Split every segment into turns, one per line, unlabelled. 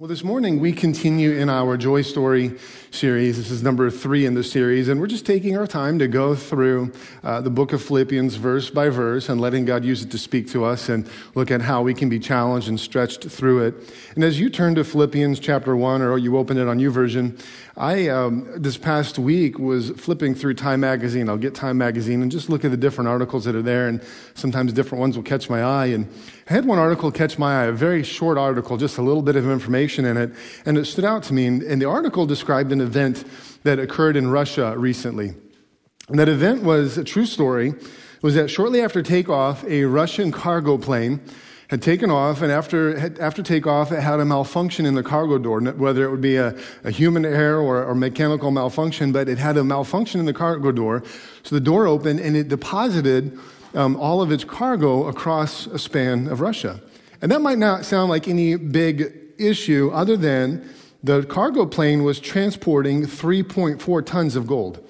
Well, this morning we continue in our Joy Story series. This is number three in the series, and we're just taking our time to go through uh, the book of Philippians verse by verse and letting God use it to speak to us and look at how we can be challenged and stretched through it. And as you turn to Philippians chapter one, or you open it on your version, I, um, this past week, was flipping through Time Magazine. I'll get Time Magazine and just look at the different articles that are there, and sometimes different ones will catch my eye. And I had one article catch my eye, a very short article, just a little bit of information in it, and it stood out to me. And, the article described an event that occurred in Russia recently. And that event was a true story. It was that shortly after takeoff, a Russian cargo plane had taken off, and after, after takeoff, it had a malfunction in the cargo door, whether it would be a, a human error or, or mechanical malfunction, but it had a malfunction in the cargo door. So the door opened and it deposited um, all of its cargo across a span of Russia. And that might not sound like any big issue other than the cargo plane was transporting 3.4 tons of gold.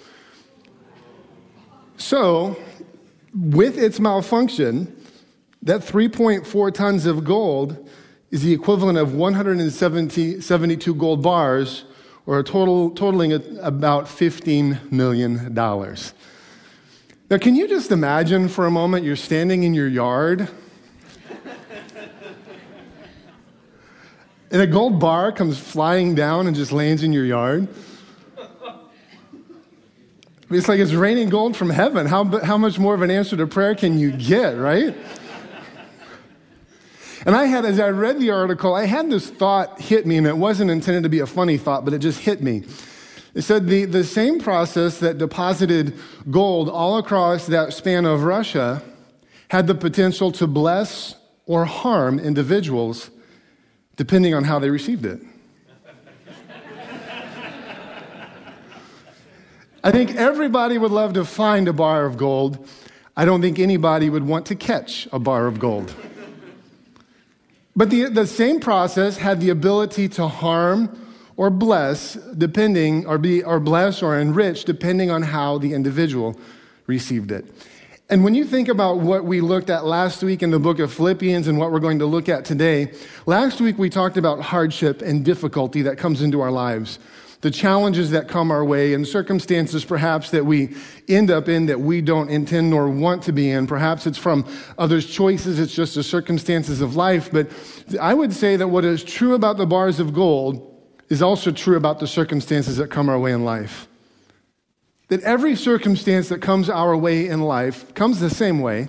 So, with its malfunction, that 3.4 tons of gold is the equivalent of 172 gold bars, or a total, totaling about $15 million. Now, can you just imagine for a moment you're standing in your yard and a gold bar comes flying down and just lands in your yard? It's like it's raining gold from heaven. How, how much more of an answer to prayer can you get, right? And I had, as I read the article, I had this thought hit me, and it wasn't intended to be a funny thought, but it just hit me. It said the, the same process that deposited gold all across that span of Russia had the potential to bless or harm individuals depending on how they received it. I think everybody would love to find a bar of gold. I don't think anybody would want to catch a bar of gold. But the, the same process had the ability to harm or bless, depending, or be, or bless or enrich, depending on how the individual received it. And when you think about what we looked at last week in the book of Philippians and what we're going to look at today, last week we talked about hardship and difficulty that comes into our lives the challenges that come our way and circumstances perhaps that we end up in that we don't intend nor want to be in. Perhaps it's from others' choices, it's just the circumstances of life. But I would say that what is true about the bars of gold is also true about the circumstances that come our way in life. That every circumstance that comes our way in life comes the same way,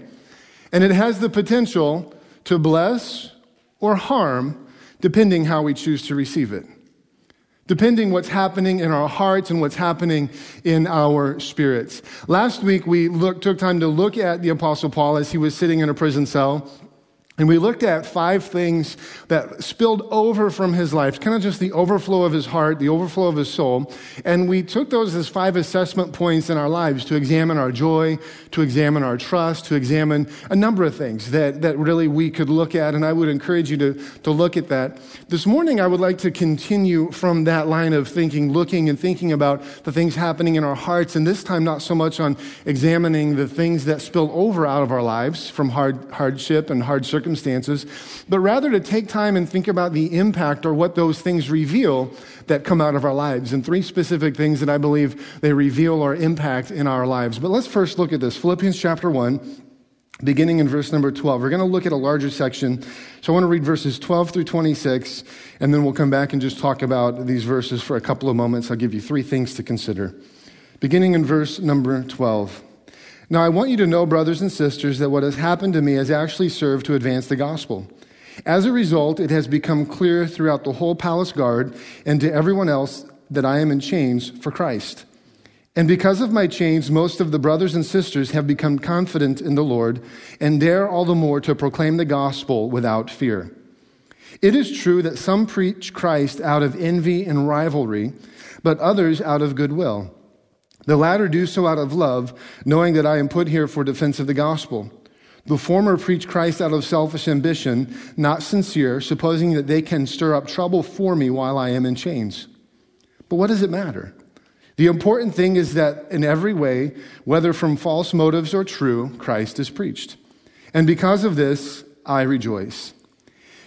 and it has the potential to bless or harm depending how we choose to receive it depending what's happening in our hearts and what's happening in our spirits. Last week, we took time to look at the Apostle Paul as he was sitting in a prison cell. And we looked at five things that spilled over from his life, kind of just the overflow of his heart, the overflow of his soul. And we took those as five assessment points in our lives to examine our joy, to examine our trust, to examine a number of things that, that really we could look at. And I would encourage you to, to look at that. This morning, I would like to continue from that line of thinking, looking and thinking about the things happening in our hearts. And this time, not so much on examining the things that spill over out of our lives from hard, hardship and hard circumstances circumstances, but rather to take time and think about the impact or what those things reveal that come out of our lives. And three specific things that I believe they reveal or impact in our lives. But let's first look at this Philippians chapter 1 beginning in verse number 12. We're going to look at a larger section. So I want to read verses 12 through 26, and then we'll come back and just talk about these verses for a couple of moments. I'll give you three things to consider. Beginning in verse number 12. Now, I want you to know, brothers and sisters, that what has happened to me has actually served to advance the gospel. As a result, it has become clear throughout the whole palace guard and to everyone else that I am in chains for Christ. And because of my chains, most of the brothers and sisters have become confident in the Lord and dare all the more to proclaim the gospel without fear. It is true that some preach Christ out of envy and rivalry, but others out of goodwill. The latter do so out of love, knowing that I am put here for defense of the gospel. The former preach Christ out of selfish ambition, not sincere, supposing that they can stir up trouble for me while I am in chains. But what does it matter? The important thing is that in every way, whether from false motives or true, Christ is preached. And because of this, I rejoice.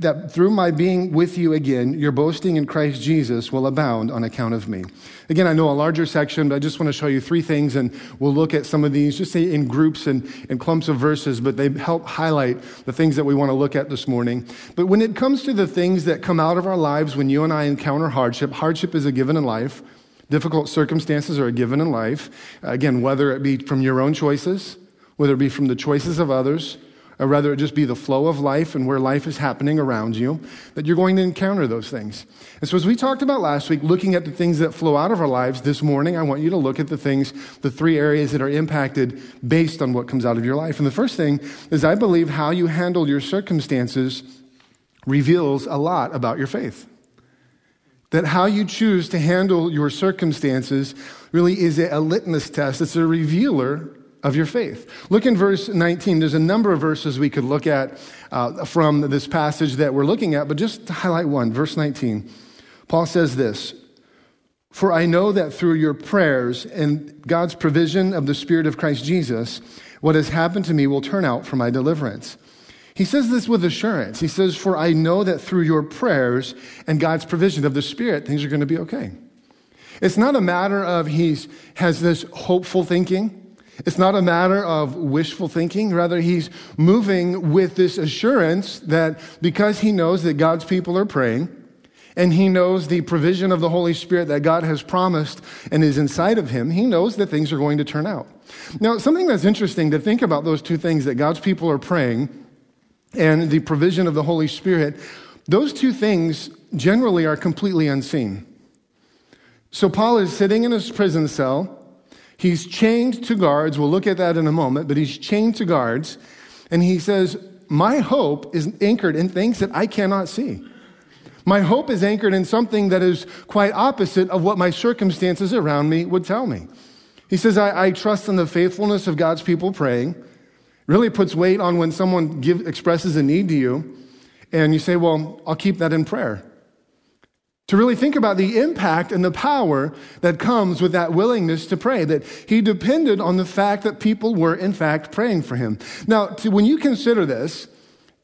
that through my being with you again, your boasting in Christ Jesus will abound on account of me. Again, I know a larger section, but I just want to show you three things, and we'll look at some of these, just say in groups and, and clumps of verses, but they help highlight the things that we want to look at this morning. But when it comes to the things that come out of our lives when you and I encounter hardship, hardship is a given in life. Difficult circumstances are a given in life. Again, whether it be from your own choices, whether it be from the choices of others, or rather it just be the flow of life and where life is happening around you, that you're going to encounter those things. And so, as we talked about last week, looking at the things that flow out of our lives this morning, I want you to look at the things, the three areas that are impacted based on what comes out of your life. And the first thing is, I believe how you handle your circumstances reveals a lot about your faith. That how you choose to handle your circumstances really is a litmus test. It's a revealer of your faith. Look in verse 19. There's a number of verses we could look at uh, from this passage that we're looking at, but just to highlight one, verse 19. Paul says this For I know that through your prayers and God's provision of the Spirit of Christ Jesus, what has happened to me will turn out for my deliverance. He says this with assurance. He says, For I know that through your prayers and God's provision of the Spirit, things are going to be okay. It's not a matter of he has this hopeful thinking. It's not a matter of wishful thinking. Rather, he's moving with this assurance that because he knows that God's people are praying, and he knows the provision of the Holy Spirit that God has promised and is inside of him, he knows that things are going to turn out. Now, something that's interesting to think about those two things that God's people are praying and the provision of the Holy Spirit, those two things generally are completely unseen. So, Paul is sitting in his prison cell. He's chained to guards. We'll look at that in a moment, but he's chained to guards. And he says, My hope is anchored in things that I cannot see. My hope is anchored in something that is quite opposite of what my circumstances around me would tell me. He says, I, I trust in the faithfulness of God's people praying. Really puts weight on when someone give, expresses a need to you, and you say, Well, I'll keep that in prayer to really think about the impact and the power that comes with that willingness to pray, that he depended on the fact that people were, in fact, praying for him. Now, to, when you consider this,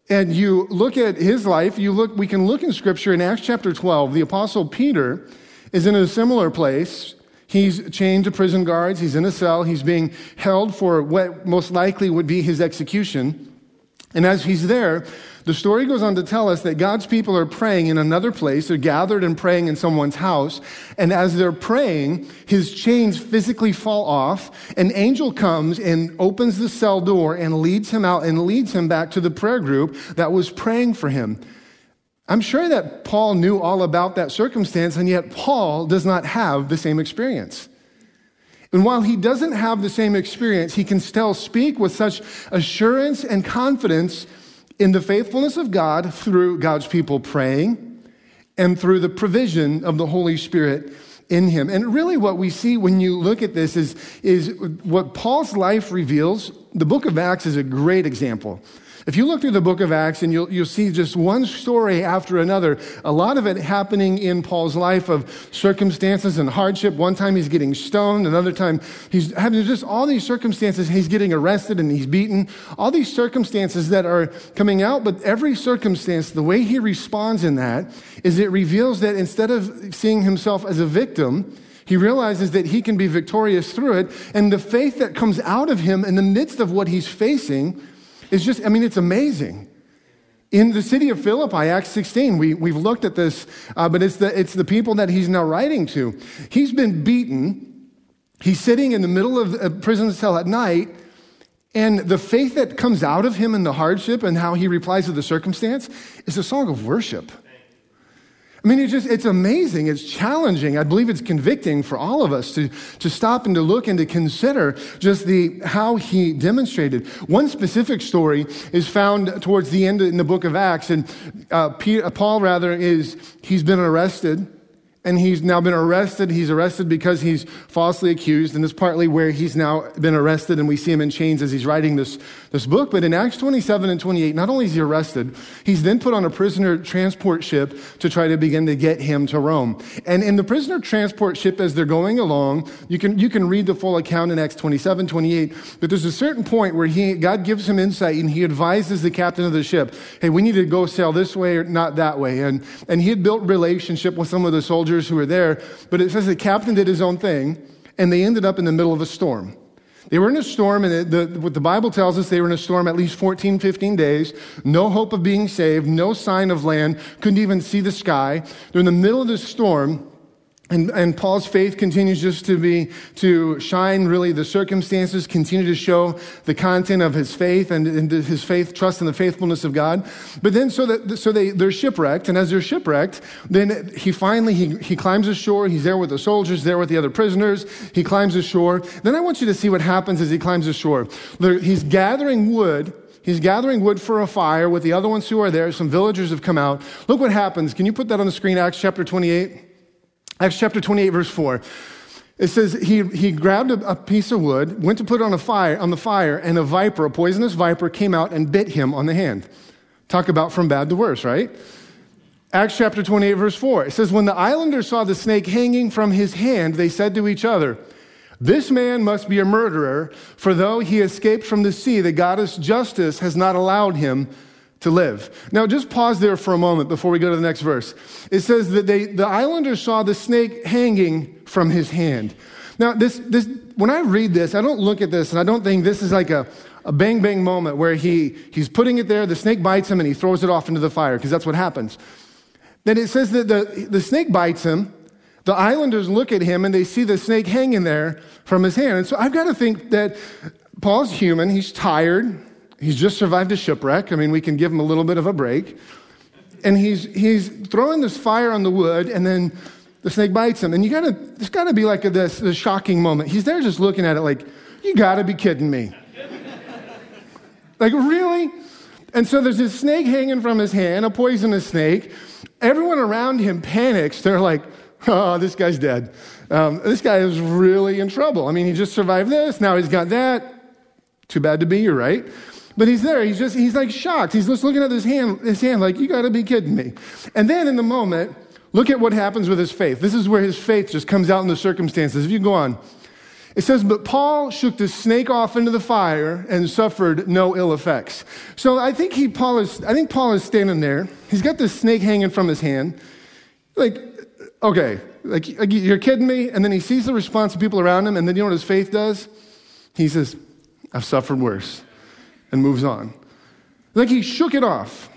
and you look at his life, you look, we can look in scripture in Acts chapter 12. The apostle Peter is in a similar place. He's chained to prison guards. He's in a cell. He's being held for what most likely would be his execution. And as he's there, the story goes on to tell us that God's people are praying in another place. They're gathered and praying in someone's house. And as they're praying, his chains physically fall off. An angel comes and opens the cell door and leads him out and leads him back to the prayer group that was praying for him. I'm sure that Paul knew all about that circumstance, and yet Paul does not have the same experience. And while he doesn't have the same experience, he can still speak with such assurance and confidence in the faithfulness of God through God's people praying and through the provision of the Holy Spirit in him. And really, what we see when you look at this is, is what Paul's life reveals. The book of Acts is a great example if you look through the book of Acts and you'll, you'll see just one story after another, a lot of it happening in Paul's life of circumstances and hardship. One time he's getting stoned, another time he's having just all these circumstances. He's getting arrested and he's beaten. All these circumstances that are coming out, but every circumstance, the way he responds in that is it reveals that instead of seeing himself as a victim, he realizes that he can be victorious through it. And the faith that comes out of him in the midst of what he's facing it's just, I mean, it's amazing. In the city of Philippi, Acts 16, we, we've looked at this, uh, but it's the, it's the people that he's now writing to. He's been beaten, He's sitting in the middle of a prison cell at night, and the faith that comes out of him in the hardship and how he replies to the circumstance is a song of worship. I mean, it's just, it's amazing. It's challenging. I believe it's convicting for all of us to, to stop and to look and to consider just the, how he demonstrated. One specific story is found towards the end in the book of Acts. And uh, Peter, Paul, rather, is, he's been arrested and he's now been arrested. He's arrested because he's falsely accused, and it's partly where he's now been arrested, and we see him in chains as he's writing this, this book. But in Acts 27 and 28, not only is he arrested, he's then put on a prisoner transport ship to try to begin to get him to Rome. And in the prisoner transport ship, as they're going along, you can, you can read the full account in Acts 27, 28, but there's a certain point where he, God gives him insight, and he advises the captain of the ship, hey, we need to go sail this way or not that way. And, and he had built relationship with some of the soldiers soldiers who were there, but it says the captain did his own thing, and they ended up in the middle of a storm. They were in a storm, and the, what the Bible tells us, they were in a storm at least 14, 15 days. No hope of being saved, no sign of land, couldn't even see the sky. They're in the middle of this storm, and, and Paul's faith continues just to be, to shine really. The circumstances continue to show the content of his faith and, and his faith, trust in the faithfulness of God. But then so that, so they, they're shipwrecked. And as they're shipwrecked, then he finally, he, he climbs ashore. He's there with the soldiers, there with the other prisoners. He climbs ashore. Then I want you to see what happens as he climbs ashore. He's gathering wood. He's gathering wood for a fire with the other ones who are there. Some villagers have come out. Look what happens. Can you put that on the screen, Acts chapter 28? Acts chapter 28, verse 4. It says he, he grabbed a, a, piece of wood, went to put it on, a fire, on the fire, and a viper, a poisonous viper, came out and bit him on the hand. Talk about from bad to worse, right? Acts chapter 28, verse 4. It says, When the islanders saw the snake hanging from his hand, they said to each other, This man must be a murderer, for though he escaped from the sea, the goddess justice has not allowed him to live. Now, just pause there for a moment before we go to the next verse. It says that they, the islanders saw the snake hanging from his hand. Now, this, this, when I read this, I don't look at this and I don't think this is like a, a bang bang moment where he, he's putting it there, the snake bites him, and he throws it off into the fire, because that's what happens. Then it says that the, the snake bites him, the islanders look at him, and they see the snake hanging there from his hand. And so I've got to think that Paul's human, he's tired, He's just survived a shipwreck. I mean, we can give him a little bit of a break. And he's, he's throwing this fire on the wood, and then the snake bites him. And you gotta, there's gotta be like a, this, this shocking moment. He's there just looking at it like, you gotta be kidding me. like, really? And so there's this snake hanging from his hand, a poisonous snake. Everyone around him panics. They're like, oh, this guy's dead. Um, this guy is really in trouble. I mean, he just survived this, now he's got that. Too bad to be you, right? But he's there. He's just, he's like shocked. He's just looking at his hand, his hand like, you got to be kidding me. And then in the moment, look at what happens with his faith. This is where his faith just comes out in the circumstances. If you go on, it says, But Paul shook the snake off into the fire and suffered no ill effects. So I think he, Paul is, I think Paul is standing there. He's got this snake hanging from his hand. Like, okay, like you're kidding me? And then he sees the response of people around him, and then you know what his faith does? He says, I've suffered worse and moves on. Like he shook it off.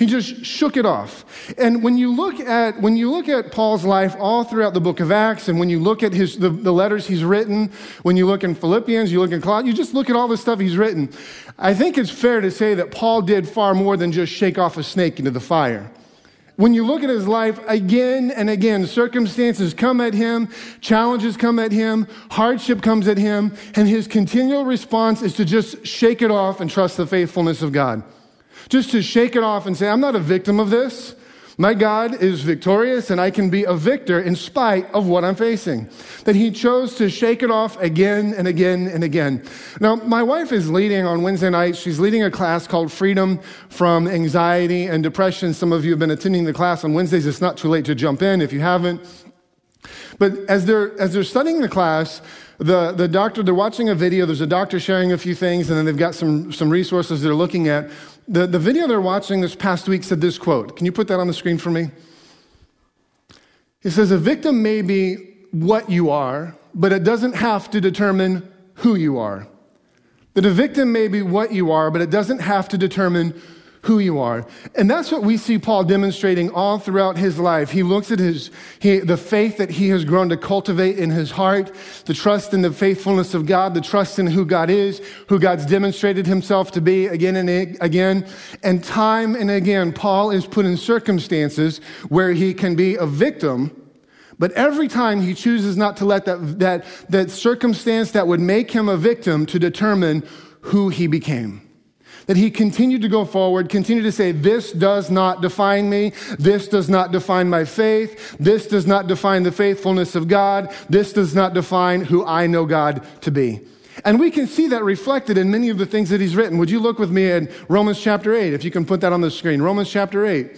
He just shook it off. And when you look at when you look at Paul's life all throughout the book of Acts, and when you look at his the, the letters he's written, when you look in Philippians, you look in Colossians, you just look at all the stuff he's written. I think it's fair to say that Paul did far more than just shake off a snake into the fire. When you look at his life again and again, circumstances come at him, challenges come at him, hardship comes at him, and his continual response is to just shake it off and trust the faithfulness of God. Just to shake it off and say, I'm not a victim of this. My God is victorious and I can be a victor in spite of what I'm facing. That he chose to shake it off again and again and again. Now, my wife is leading on Wednesday nights. She's leading a class called Freedom from Anxiety and Depression. Some of you have been attending the class on Wednesdays. It's not too late to jump in if you haven't. But as they're, as they're studying the class, the, the doctor, they're watching a video, there's a doctor sharing a few things, and then they've got some, some resources they're looking at. The, the video they're watching this past week said this quote. Can you put that on the screen for me? It says, A victim may be what you are, but it doesn't have to determine who you are. That a victim may be what you are, but it doesn't have to determine who you are. And that's what we see Paul demonstrating all throughout his life. He looks at his, he, the faith that he has grown to cultivate in his heart, the trust in the faithfulness of God, the trust in who God is, who God's demonstrated himself to be again and again. And time and again, Paul is put in circumstances where he can be a victim but every time he chooses not to let that, that, that circumstance that would make him a victim to determine who he became. That he continued to go forward, continued to say, This does not define me. This does not define my faith. This does not define the faithfulness of God. This does not define who I know God to be. And we can see that reflected in many of the things that he's written. Would you look with me in Romans chapter 8, if you can put that on the screen? Romans chapter 8.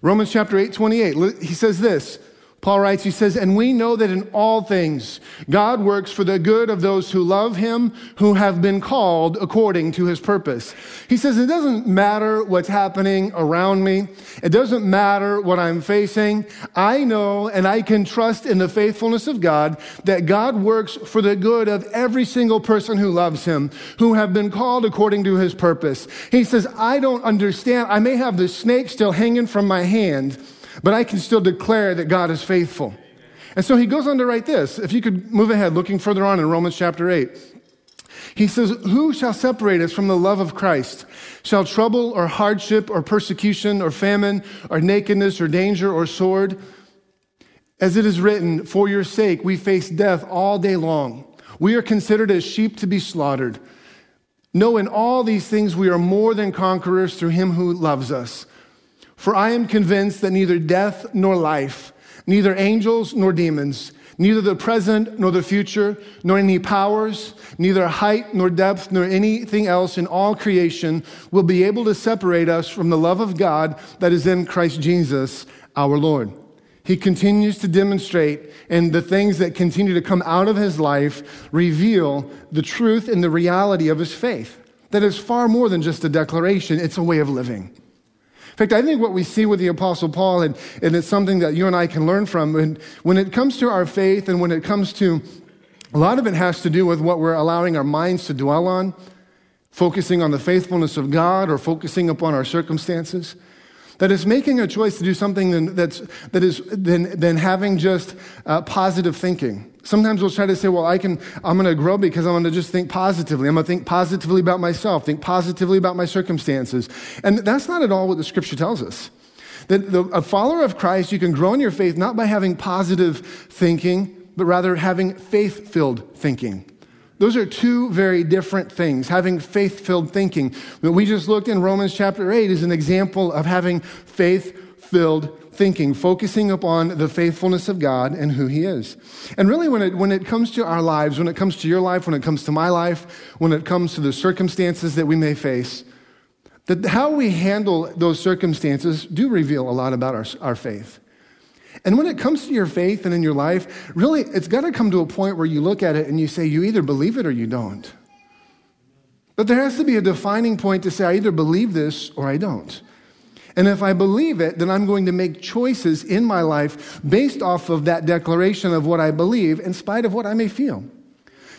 Romans chapter 8, 28. He says this Paul writes, he says, and we know that in all things God works for the good of those who love him, who have been called according to his purpose. He says, it doesn't matter what's happening around me. It doesn't matter what I'm facing. I know and I can trust in the faithfulness of God that God works for the good of every single person who loves him, who have been called according to his purpose. He says, I don't understand. I may have the snake still hanging from my hand but I can still declare that God is faithful. And so he goes on to write this. If you could move ahead, looking further on in Romans chapter 8. He says, Who shall separate us from the love of Christ? Shall trouble or hardship or persecution or famine or nakedness or danger or sword? As it is written, For your sake we face death all day long. We are considered as sheep to be slaughtered. No, in all these things we are more than conquerors through him who loves us. For I am convinced that neither death nor life, neither angels nor demons, neither the present nor the future, nor any powers, neither height nor depth, nor anything else in all creation will be able to separate us from the love of God that is in Christ Jesus our Lord. He continues to demonstrate, and the things that continue to come out of his life reveal the truth and the reality of his faith. That is far more than just a declaration, it's a way of living. In fact, I think what we see with the Apostle Paul, and, and it's something that you and I can learn from, and when it comes to our faith and when it comes to a lot of it has to do with what we're allowing our minds to dwell on, focusing on the faithfulness of God or focusing upon our circumstances. That is making a choice to do something that's, that is than, than having just uh, positive thinking. Sometimes we'll try to say, well, I can, I'm going to grow because I'm going to just think positively. I'm going to think positively about myself, think positively about my circumstances. And that's not at all what the scripture tells us. That the, a follower of Christ, you can grow in your faith not by having positive thinking, but rather having faith filled thinking. Those are two very different things. Having faith filled thinking. What we just looked in Romans chapter 8 is an example of having faith filled thinking, focusing upon the faithfulness of God and who He is. And really, when it, when it comes to our lives, when it comes to your life, when it comes to my life, when it comes to the circumstances that we may face, that how we handle those circumstances do reveal a lot about our, our faith. And when it comes to your faith and in your life, really, it's got to come to a point where you look at it and you say, you either believe it or you don't. But there has to be a defining point to say, I either believe this or I don't. And if I believe it, then I'm going to make choices in my life based off of that declaration of what I believe, in spite of what I may feel.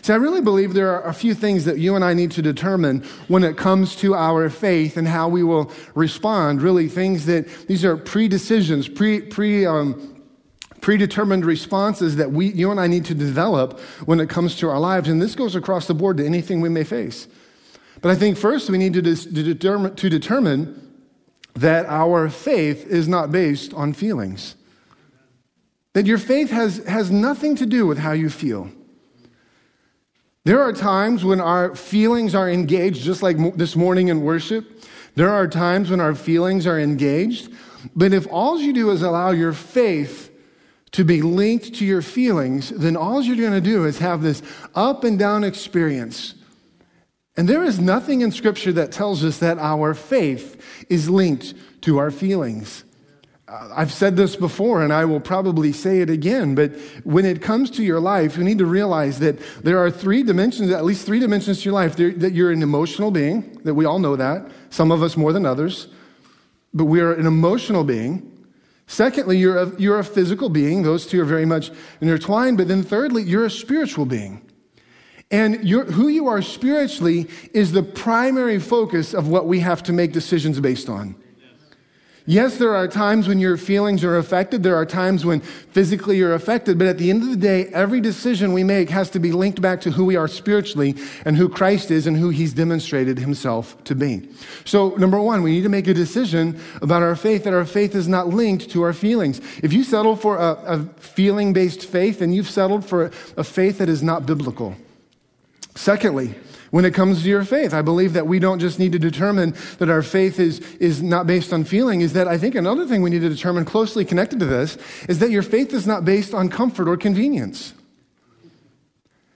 See, I really believe there are a few things that you and I need to determine when it comes to our faith and how we will respond. Really, things that these are pre-decisions, pre, pre, um, predetermined responses that we, you and I need to develop when it comes to our lives. And this goes across the board to anything we may face. But I think first we need to, dis- to, determine, to determine that our faith is not based on feelings. That your faith has, has nothing to do with how you feel. There are times when our feelings are engaged, just like this morning in worship. There are times when our feelings are engaged. But if all you do is allow your faith to be linked to your feelings, then all you're going to do is have this up and down experience. And there is nothing in Scripture that tells us that our faith is linked to our feelings. Uh, I've said this before and I will probably say it again, but when it comes to your life, you need to realize that there are three dimensions, at least three dimensions to your life. That you're an emotional being, that we all know that, some of us more than others, but we are an emotional being. Secondly, you're a, you're a physical being. Those two are very much intertwined. But then thirdly, you're a spiritual being. And who you are spiritually is the primary focus of what we have to make decisions based on. Yes, there are times when your feelings are affected. There are times when physically you're affected. But at the end of the day, every decision we make has to be linked back to who we are spiritually and who Christ is and who he's demonstrated himself to be. So, number one, we need to make a decision about our faith that our faith is not linked to our feelings. If you settle for a, a feeling based faith, then you've settled for a faith that is not biblical. Secondly, when it comes to your faith. I believe that we don't just need to determine that our faith is, is not based on feeling, is that I think another thing we need to determine closely connected to this is that your faith is not based on comfort or convenience.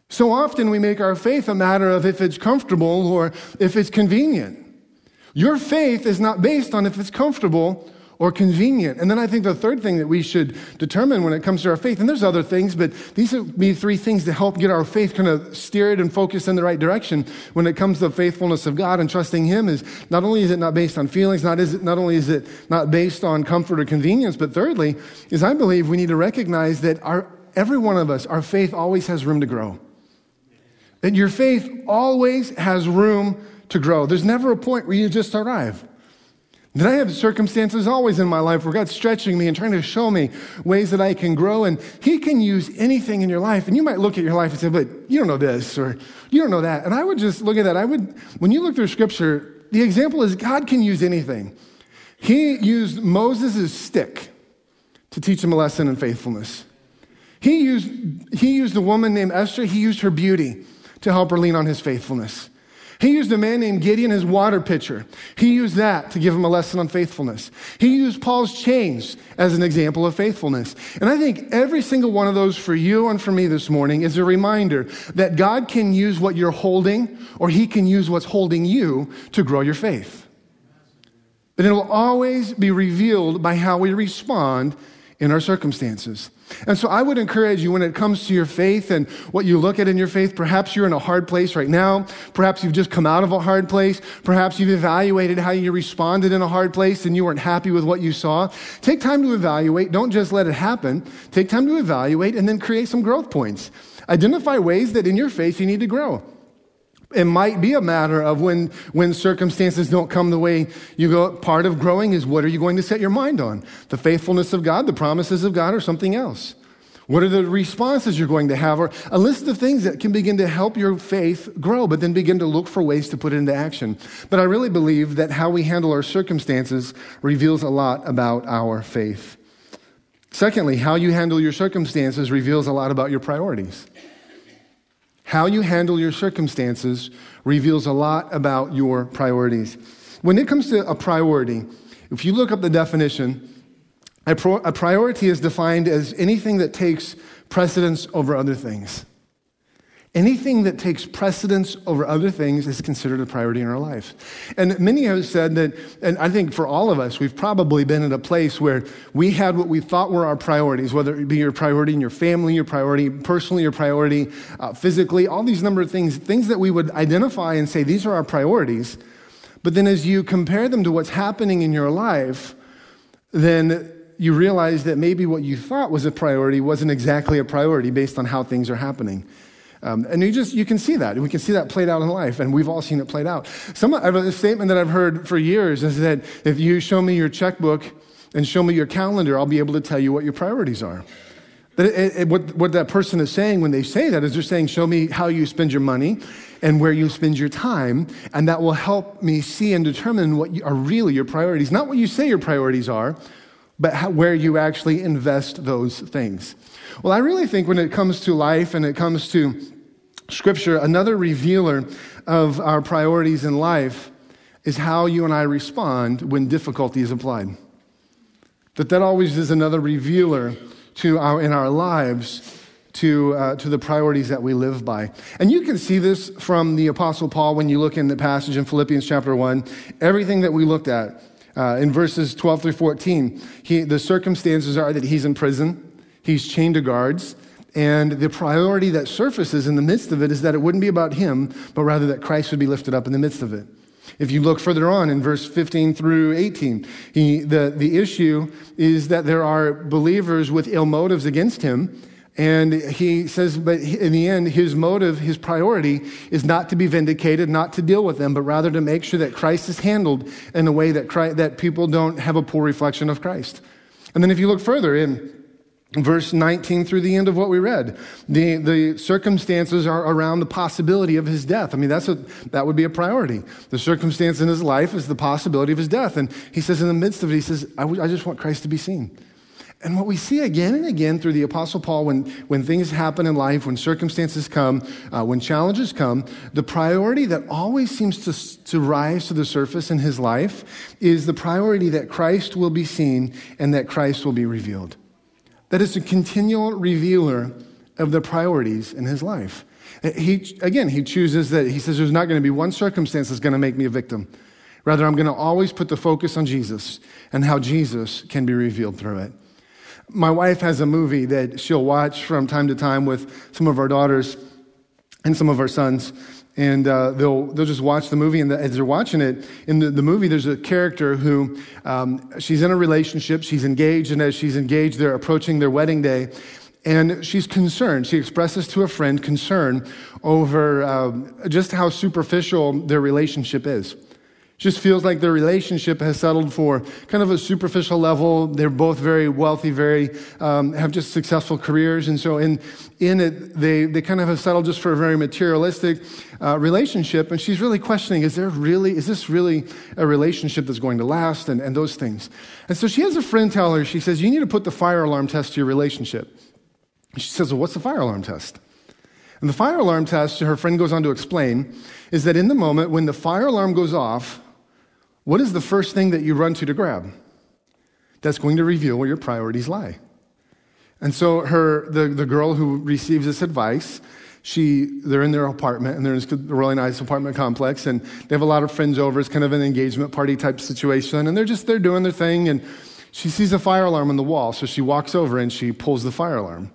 So often we make our faith a matter of if it's comfortable or if it's convenient. Your faith is not based on if it's comfortable or convenient. And then I think the third thing that we should determine when it comes to our faith, and there's other things, but these are me three things to help get our faith kind of steered and focused in the right direction when it comes to the faithfulness of God and trusting Him is not only is it not based on feelings, not, is it, not only is it not based on comfort or convenience, but thirdly, is I believe we need to recognize that our, every one of us, our faith always has room to grow. That your faith always has room to grow. There's never a point where you just arrive. Then I have circumstances always in my life where God's stretching me and trying to show me ways that I can grow. And He can use anything in your life. And you might look at your life and say, but you don't know this or you don't know that. And I would just look at that. I would, when you look through scripture, the example is God can use anything. He used Moses' stick to teach him a lesson in faithfulness. He used, he used a woman named Esther, he used her beauty to help her lean on his faithfulness. He used a man named Gideon, his water pitcher. He used that to give him a lesson on faithfulness. He used Paul's chains as an example of faithfulness. And I think every single one of those for you and for me this morning is a reminder that God can use what you're holding or he can use what's holding you to grow your faith. But it will always be revealed by how we respond in our circumstances. And so I would encourage you when it comes to your faith and what you look at in your faith, perhaps you're in a hard place right now. Perhaps you've just come out of a hard place. Perhaps you've evaluated how you responded in a hard place and you weren't happy with what you saw. Take time to evaluate. Don't just let it happen. Take time to evaluate and then create some growth points. Identify ways that in your faith you need to grow. It might be a matter of when, when circumstances don't come the way you go. Part of growing is what are you going to set your mind on? The faithfulness of God, the promises of God, or something else? What are the responses you're going to have? Or a list of things that can begin to help your faith grow, but then begin to look for ways to put it into action. But I really believe that how we handle our circumstances reveals a lot about our faith. Secondly, how you handle your circumstances reveals a lot about your priorities. How you handle your circumstances reveals a lot about your priorities. When it comes to a priority, if you look up the definition, a, pro- a priority is defined as anything that takes precedence over other things. Anything that takes precedence over other things is considered a priority in our life. And many have said that, and I think for all of us, we've probably been at a place where we had what we thought were our priorities, whether it be your priority in your family, your priority personally, your priority uh, physically, all these number of things, things that we would identify and say, these are our priorities. But then as you compare them to what's happening in your life, then you realize that maybe what you thought was a priority wasn't exactly a priority based on how things are happening. Um, and you just you can see that. We can see that played out in life, and we've all seen it played out. Some a statement that I've heard for years is that if you show me your checkbook and show me your calendar, I'll be able to tell you what your priorities are. That it, it, what, what that person is saying when they say that is they're saying, show me how you spend your money and where you spend your time, and that will help me see and determine what you, are really your priorities. Not what you say your priorities are, but how, where you actually invest those things. Well, I really think when it comes to life and it comes to Scripture, another revealer of our priorities in life is how you and I respond when difficulty is applied. That that always is another revealer to our, in our lives to, uh, to the priorities that we live by. And you can see this from the Apostle Paul when you look in the passage in Philippians chapter 1. Everything that we looked at uh, in verses 12 through 14, he, the circumstances are that he's in prison, he's chained to guards, and the priority that surfaces in the midst of it is that it wouldn't be about him, but rather that Christ would be lifted up in the midst of it. If you look further on in verse 15 through 18, he, the, the issue is that there are believers with ill motives against him And he says, but in the end, his motive, his priority is not to be vindicated, not to deal with them, but rather to make sure that Christ is handled in a way that, Christ, that people don't have a poor reflection of Christ. And then if you look further in verse 19 through the end of what we read, the, the circumstances are around the possibility of his death. I mean, that's a, that would be a priority. The circumstance in his life is the possibility of his death. And he says, in the midst of it, he says, I, w- I just want Christ to be seen. And what we see again and again through the Apostle Paul, when, when things happen in life, when circumstances come, uh, when challenges come, the priority that always seems to, to rise to the surface in his life is the priority that Christ will be seen and that Christ will be revealed. That is a continual revealer of the priorities in his life. He, again, he chooses that, he says, there's not going to be one circumstance that's going to make me a victim. Rather, I'm going to always put the focus on Jesus and how Jesus can be revealed through it. My wife has a movie that she'll watch from time to time with some of our daughters and some of our sons. And uh, they'll, they'll just watch the movie. And the, as they're watching it, in the, the movie, there's a character who um, she's in a relationship, she's engaged, and as she's engaged, they're approaching their wedding day. And she's concerned. She expresses to a friend concern over uh, just how superficial their relationship is just feels like their relationship has settled for kind of a superficial level. They're both very wealthy, very, um, have just successful careers. And so in, in it, they, they kind of have settled just for a very materialistic uh, relationship. And she's really questioning, is there really, is this really a relationship that's going to last? And, and those things. And so she has a friend tell her, she says, you need to put the fire alarm test to your relationship. She says, well, what's the fire alarm test? And the fire alarm test, her friend goes on to explain, is that in the moment when the fire alarm goes off, what is the first thing that you run to to grab? That's going to reveal where your priorities lie. And so her, the, the girl who receives this advice, she, they're in their apartment and they're in a really nice apartment complex and they have a lot of friends over. It's kind of an engagement party type situation and they're just, they're doing their thing and she sees a fire alarm on the wall. So she walks over and she pulls the fire alarm.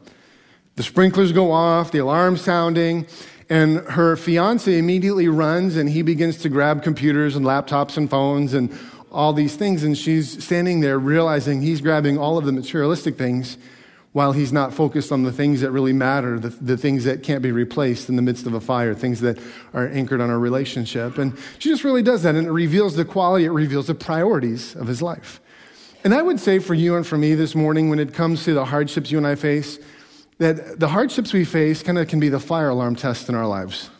The sprinklers go off, the alarm's sounding, and her fiance immediately runs and he begins to grab computers and laptops and phones and all these things. And she's standing there realizing he's grabbing all of the materialistic things while he's not focused on the things that really matter, the, the things that can't be replaced in the midst of a fire, things that are anchored on a relationship. And she just really does that. And it reveals the quality, it reveals the priorities of his life. And I would say for you and for me this morning, when it comes to the hardships you and I face, that the hardships we face kind of can be the fire alarm test in our lives.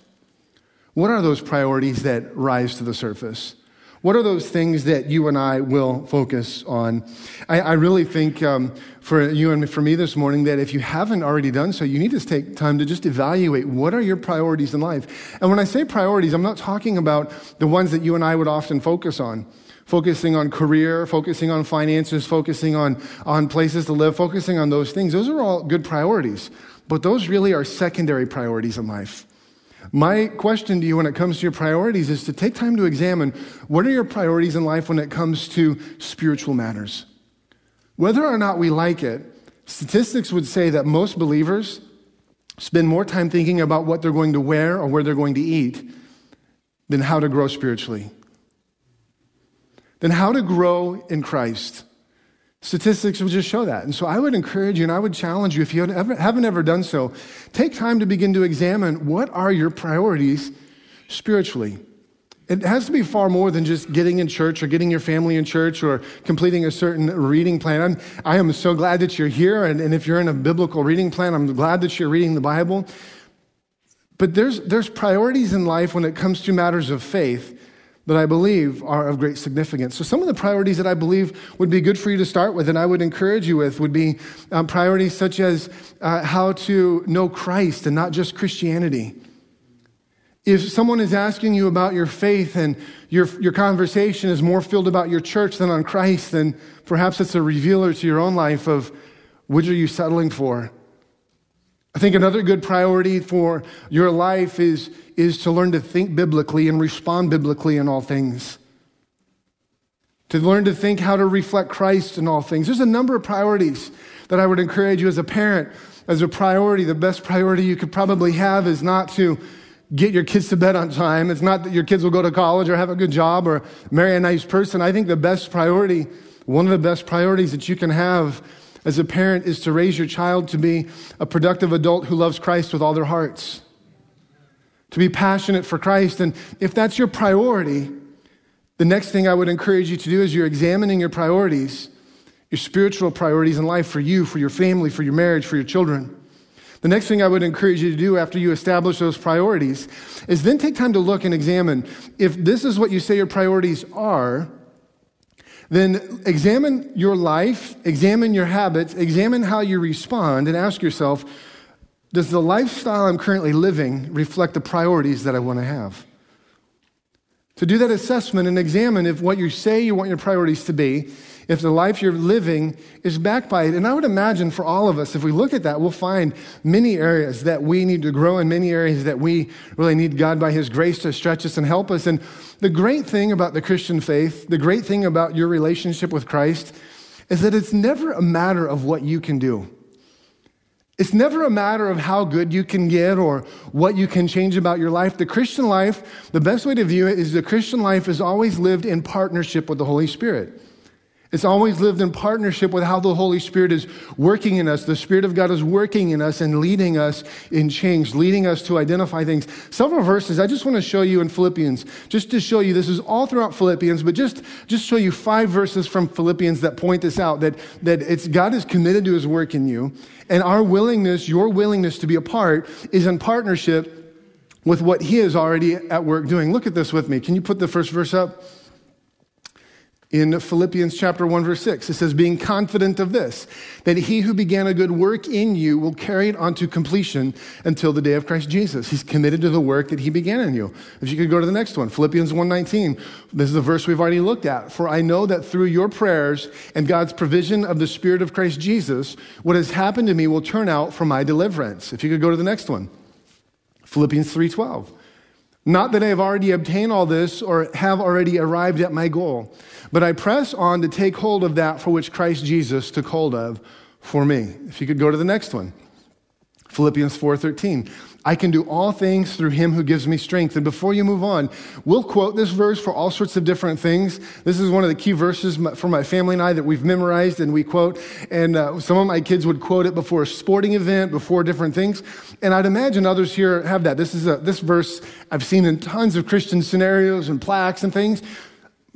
What are those priorities that rise to the surface? What are those things that you and I will focus on? I, I really think um, for you and for me this morning that if you haven't already done so, you need to take time to just evaluate what are your priorities in life. And when I say priorities, I'm not talking about the ones that you and I would often focus on focusing on career, focusing on finances, focusing on, on places to live, focusing on those things. Those are all good priorities, but those really are secondary priorities in life. My question to you when it comes to your priorities is to take time to examine what are your priorities in life when it comes to spiritual matters. Whether or not we like it, statistics would say that most believers spend more time thinking about what they're going to wear or where they're going to eat than how to grow spiritually then how to grow in Christ. Statistics will just show that. And so I would encourage you and I would challenge you, if you haven't ever done so, take time to begin to examine what are your priorities spiritually. It has to be far more than just getting in church or getting your family in church or completing a certain reading plan. I'm, I am so glad that you're here. And, and if you're in a biblical reading plan, I'm glad that you're reading the Bible. But there's, there's priorities in life when it comes to matters of faith that I believe are of great significance. So, some of the priorities that I believe would be good for you to start with, and I would encourage you with, would be um, priorities such as uh, how to know Christ and not just Christianity. If someone is asking you about your faith and your, your conversation is more filled about your church than on Christ, then perhaps it's a revealer to your own life of which are you settling for? I think another good priority for your life is, is to learn to think biblically and respond biblically in all things. To learn to think how to reflect Christ in all things. There's a number of priorities that I would encourage you as a parent, as a priority. The best priority you could probably have is not to get your kids to bed on time. It's not that your kids will go to college or have a good job or marry a nice person. I think the best priority, one of the best priorities that you can have as a parent is to raise your child to be a productive adult who loves Christ with all their hearts, to be passionate for Christ. And if that's your priority, the next thing I would encourage you to do is you're examining your priorities, your spiritual priorities in life for you, for your family, for your marriage, for your children. The next thing I would encourage you to do after you establish those priorities is then take time to look and examine if this is what you say your priorities are, then examine your life, examine your habits, examine how you respond, and ask yourself does the lifestyle I'm currently living reflect the priorities that I want to have? To do that assessment and examine if what you say you want your priorities to be if the life you're living is backed by it. And I would imagine for all of us, if we look at that, we'll find many areas that we need to grow in, many areas that we really need God by His grace to stretch us and help us. And the great thing about the Christian faith, the great thing about your relationship with Christ, is that it's never a matter of what you can do. It's never a matter of how good you can get or what you can change about your life. The Christian life, the best way to view it is the Christian life is always lived in partnership with the Holy Spirit. It's always lived in partnership with how the Holy Spirit is working in us. The Spirit of God is working in us and leading us in change, leading us to identify things. Several verses I just want to show you in Philippians, just to show you this is all throughout Philippians, but just, just show you five verses from Philippians that point this out that, that it's God is committed to his work in you. And our willingness, your willingness to be a part, is in partnership with what he is already at work doing. Look at this with me. Can you put the first verse up? In Philippians chapter 1 verse 6. It says, being confident of this, that he who began a good work in you will carry it on to completion until the day of Christ Jesus. He's committed to the work that he began in you. If you could go to the next one, Philippians 1:19. This is a verse we've already looked at. For I know that through your prayers and God's provision of the Spirit of Christ Jesus, what has happened to me will turn out for my deliverance. If you could go to the next one. Philippians 3:12. Not that I have already obtained all this or have already arrived at my goal, but I press on to take hold of that for which Christ Jesus took hold of for me. If you could go to the next one. Philippians 4:13. I can do all things through him who gives me strength. And before you move on, we'll quote this verse for all sorts of different things. This is one of the key verses for my family and I that we've memorized and we quote. And uh, some of my kids would quote it before a sporting event, before different things. And I'd imagine others here have that. This is a, this verse I've seen in tons of Christian scenarios and plaques and things.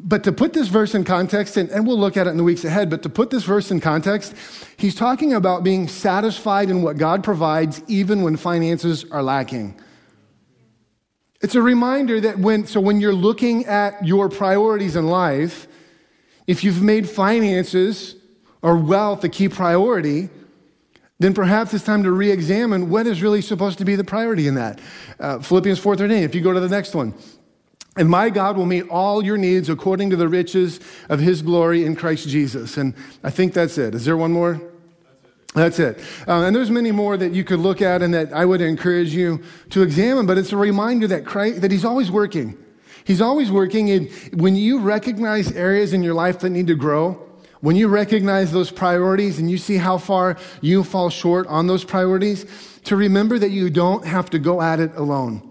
But to put this verse in context, and, and, we'll look at it in the weeks ahead, but to put this verse in context, he's talking about being satisfied in what God provides even when finances are lacking. It's a reminder that when, so when you're looking at your priorities in life, if you've made finances or wealth a key priority, then perhaps it's time to re-examine what is really supposed to be the priority in that. Uh, Philippians 4.13, if you go to the next one. And my God will meet all your needs according to the riches of his glory in Christ Jesus. And I think that's it. Is there one more? That's it. Uh, and there's many more that you could look at and that I would encourage you to examine, but it's a reminder that Christ, that he's always working. He's always working. And when you recognize areas in your life that need to grow, when you recognize those priorities and you see how far you fall short on those priorities, to remember that you don't have to go at it alone.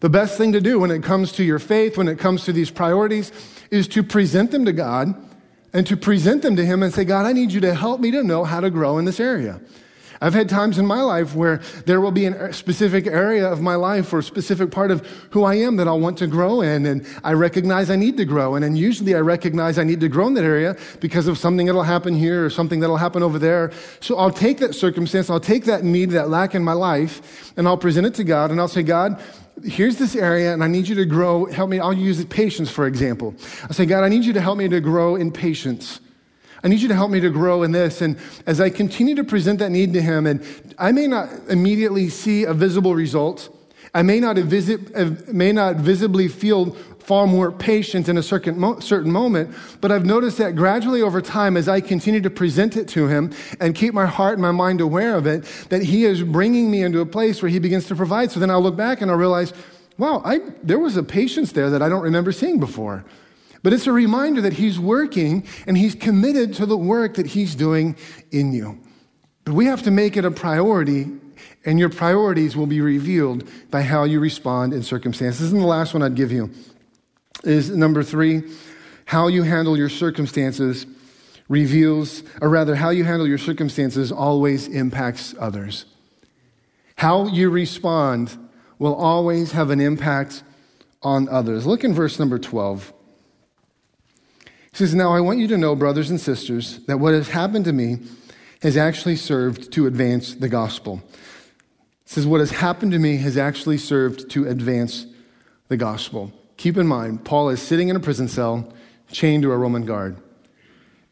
The best thing to do when it comes to your faith, when it comes to these priorities, is to present them to God and to present them to Him and say, God, I need you to help me to know how to grow in this area. I've had times in my life where there will be a specific area of my life or a specific part of who I am that I'll want to grow in, and I recognize I need to grow. And then usually I recognize I need to grow in that area because of something that'll happen here or something that'll happen over there. So I'll take that circumstance, I'll take that need, that lack in my life, and I'll present it to God, and I'll say, God, here's this area and I need you to grow. Help me. I'll use patience, for example. I say, God, I need you to help me to grow in patience. I need you to help me to grow in this. And as I continue to present that need to Him, and I may not immediately see a visible result, I may not, visit, uh, may not visibly feel far more patient in a certain, certain moment, but I've noticed that gradually over time, as I continue to present it to Him and keep my heart and my mind aware of it, that He is bringing me into a place where He begins to provide. So then I'll look back and I'll realize, wow, I, there was a patience there that I don't remember seeing before. But it's a reminder that He's working and He's committed to the work that He's doing in you. But we have to make it a priority and your priorities will be revealed by how you respond in circumstances. And the last one I'd give you is number three how you handle your circumstances reveals, or rather, how you handle your circumstances always impacts others. How you respond will always have an impact on others. Look in verse number 12. He says, Now I want you to know, brothers and sisters, that what has happened to me has actually served to advance the gospel. Says, What has happened to me has actually served to advance the gospel. Keep in mind, Paul is sitting in a prison cell, chained to a Roman guard.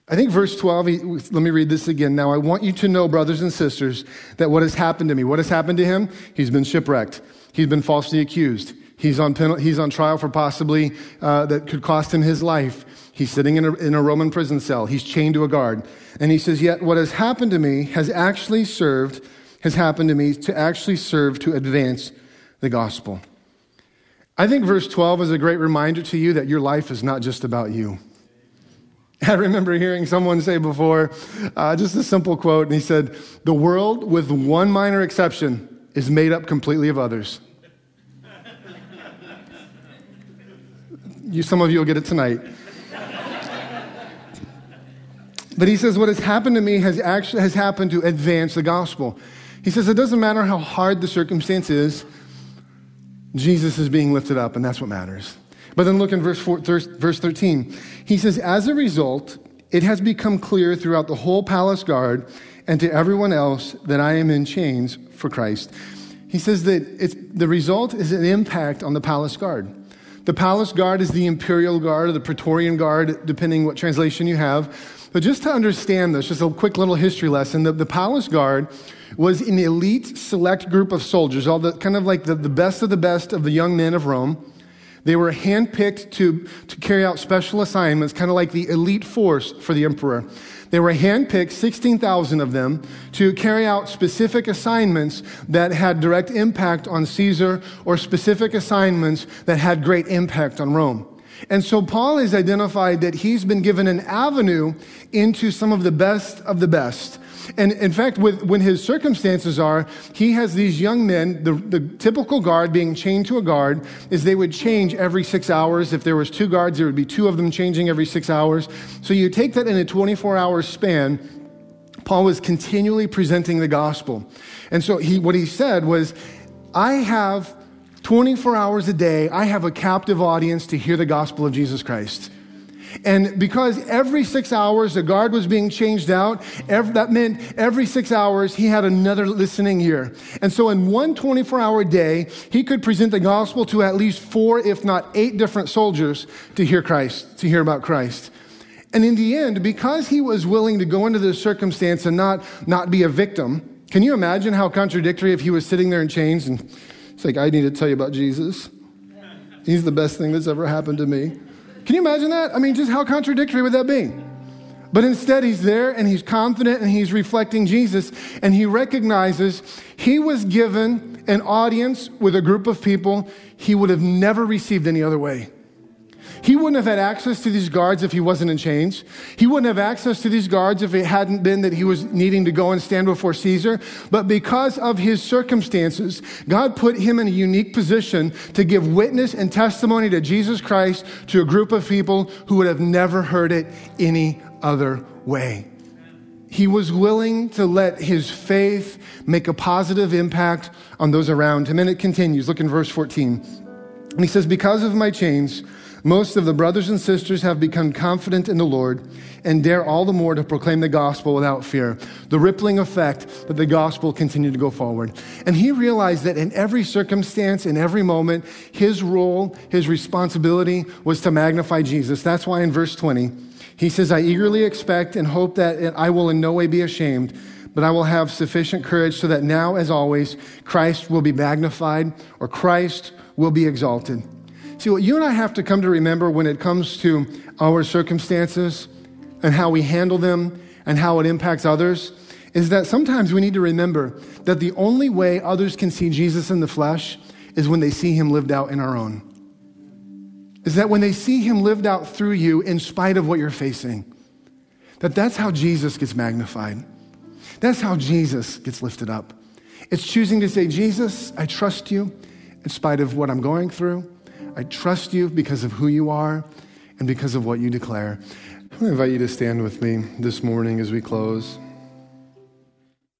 I think verse 12, he, let me read this again. Now, I want you to know, brothers and sisters, that what has happened to me, what has happened to him? He's been shipwrecked. He's been falsely accused. He's on, he's on trial for possibly uh, that could cost him his life. He's sitting in a, in a Roman prison cell. He's chained to a guard. And he says, Yet what has happened to me has actually served, has happened to me to actually serve to advance the gospel. I think verse 12 is a great reminder to you that your life is not just about you. I remember hearing someone say before, uh, just a simple quote, and he said, The world, with one minor exception, is made up completely of others. you, some of you will get it tonight. But he says, What has happened to me has actually has happened to advance the gospel. He says, It doesn't matter how hard the circumstance is, Jesus is being lifted up, and that's what matters. But then look in verse, four, verse 13. He says, As a result, it has become clear throughout the whole palace guard and to everyone else that I am in chains for Christ. He says that the result is an impact on the palace guard. The palace guard is the imperial guard or the praetorian guard, depending what translation you have. But just to understand this, just a quick little history lesson, the, the palace guard was an elite select group of soldiers, all the kind of like the, the best of the best of the young men of Rome. They were handpicked to, to carry out special assignments, kind of like the elite force for the emperor. They were handpicked, 16,000 of them, to carry out specific assignments that had direct impact on Caesar or specific assignments that had great impact on Rome. And so Paul has identified that he's been given an avenue into some of the best of the best. And in fact, with, when his circumstances are, he has these young men, the, the typical guard being chained to a guard is they would change every six hours. If there was two guards, there would be two of them changing every six hours. So you take that in a 24 hour span, Paul was continually presenting the gospel. And so he, what he said was, I have 24 hours a day, I have a captive audience to hear the gospel of Jesus Christ. And because every six hours the guard was being changed out, every, that meant every six hours he had another listening ear. And so in one 24 hour day, he could present the gospel to at least four, if not eight different soldiers to hear Christ, to hear about Christ. And in the end, because he was willing to go into this circumstance and not, not be a victim, can you imagine how contradictory if he was sitting there in chains and it's like, I need to tell you about Jesus? He's the best thing that's ever happened to me. Can you imagine that? I mean, just how contradictory would that be? But instead, he's there and he's confident and he's reflecting Jesus and he recognizes he was given an audience with a group of people he would have never received any other way. He wouldn't have had access to these guards if he wasn't in chains. He wouldn't have access to these guards if it hadn't been that he was needing to go and stand before Caesar. But because of his circumstances, God put him in a unique position to give witness and testimony to Jesus Christ to a group of people who would have never heard it any other way. He was willing to let his faith make a positive impact on those around him. And it continues. Look in verse 14. And he says, Because of my chains, most of the brothers and sisters have become confident in the Lord and dare all the more to proclaim the gospel without fear. The rippling effect that the gospel continued to go forward. And he realized that in every circumstance, in every moment, his role, his responsibility was to magnify Jesus. That's why in verse 20, he says, I eagerly expect and hope that I will in no way be ashamed but I will have sufficient courage so that now, as always, Christ will be magnified or Christ will be exalted. What you and I have to come to remember when it comes to our circumstances and how we handle them and how it impacts others is that sometimes we need to remember that the only way others can see Jesus in the flesh is when they see him lived out in our own. Is that when they see him lived out through you in spite of what you're facing, that that's how Jesus gets magnified. That's how Jesus gets lifted up. It's choosing to say, Jesus, I trust you in spite of what I'm going through. I trust you because of who you are and because of what you declare. I invite you to stand with me this morning as we close.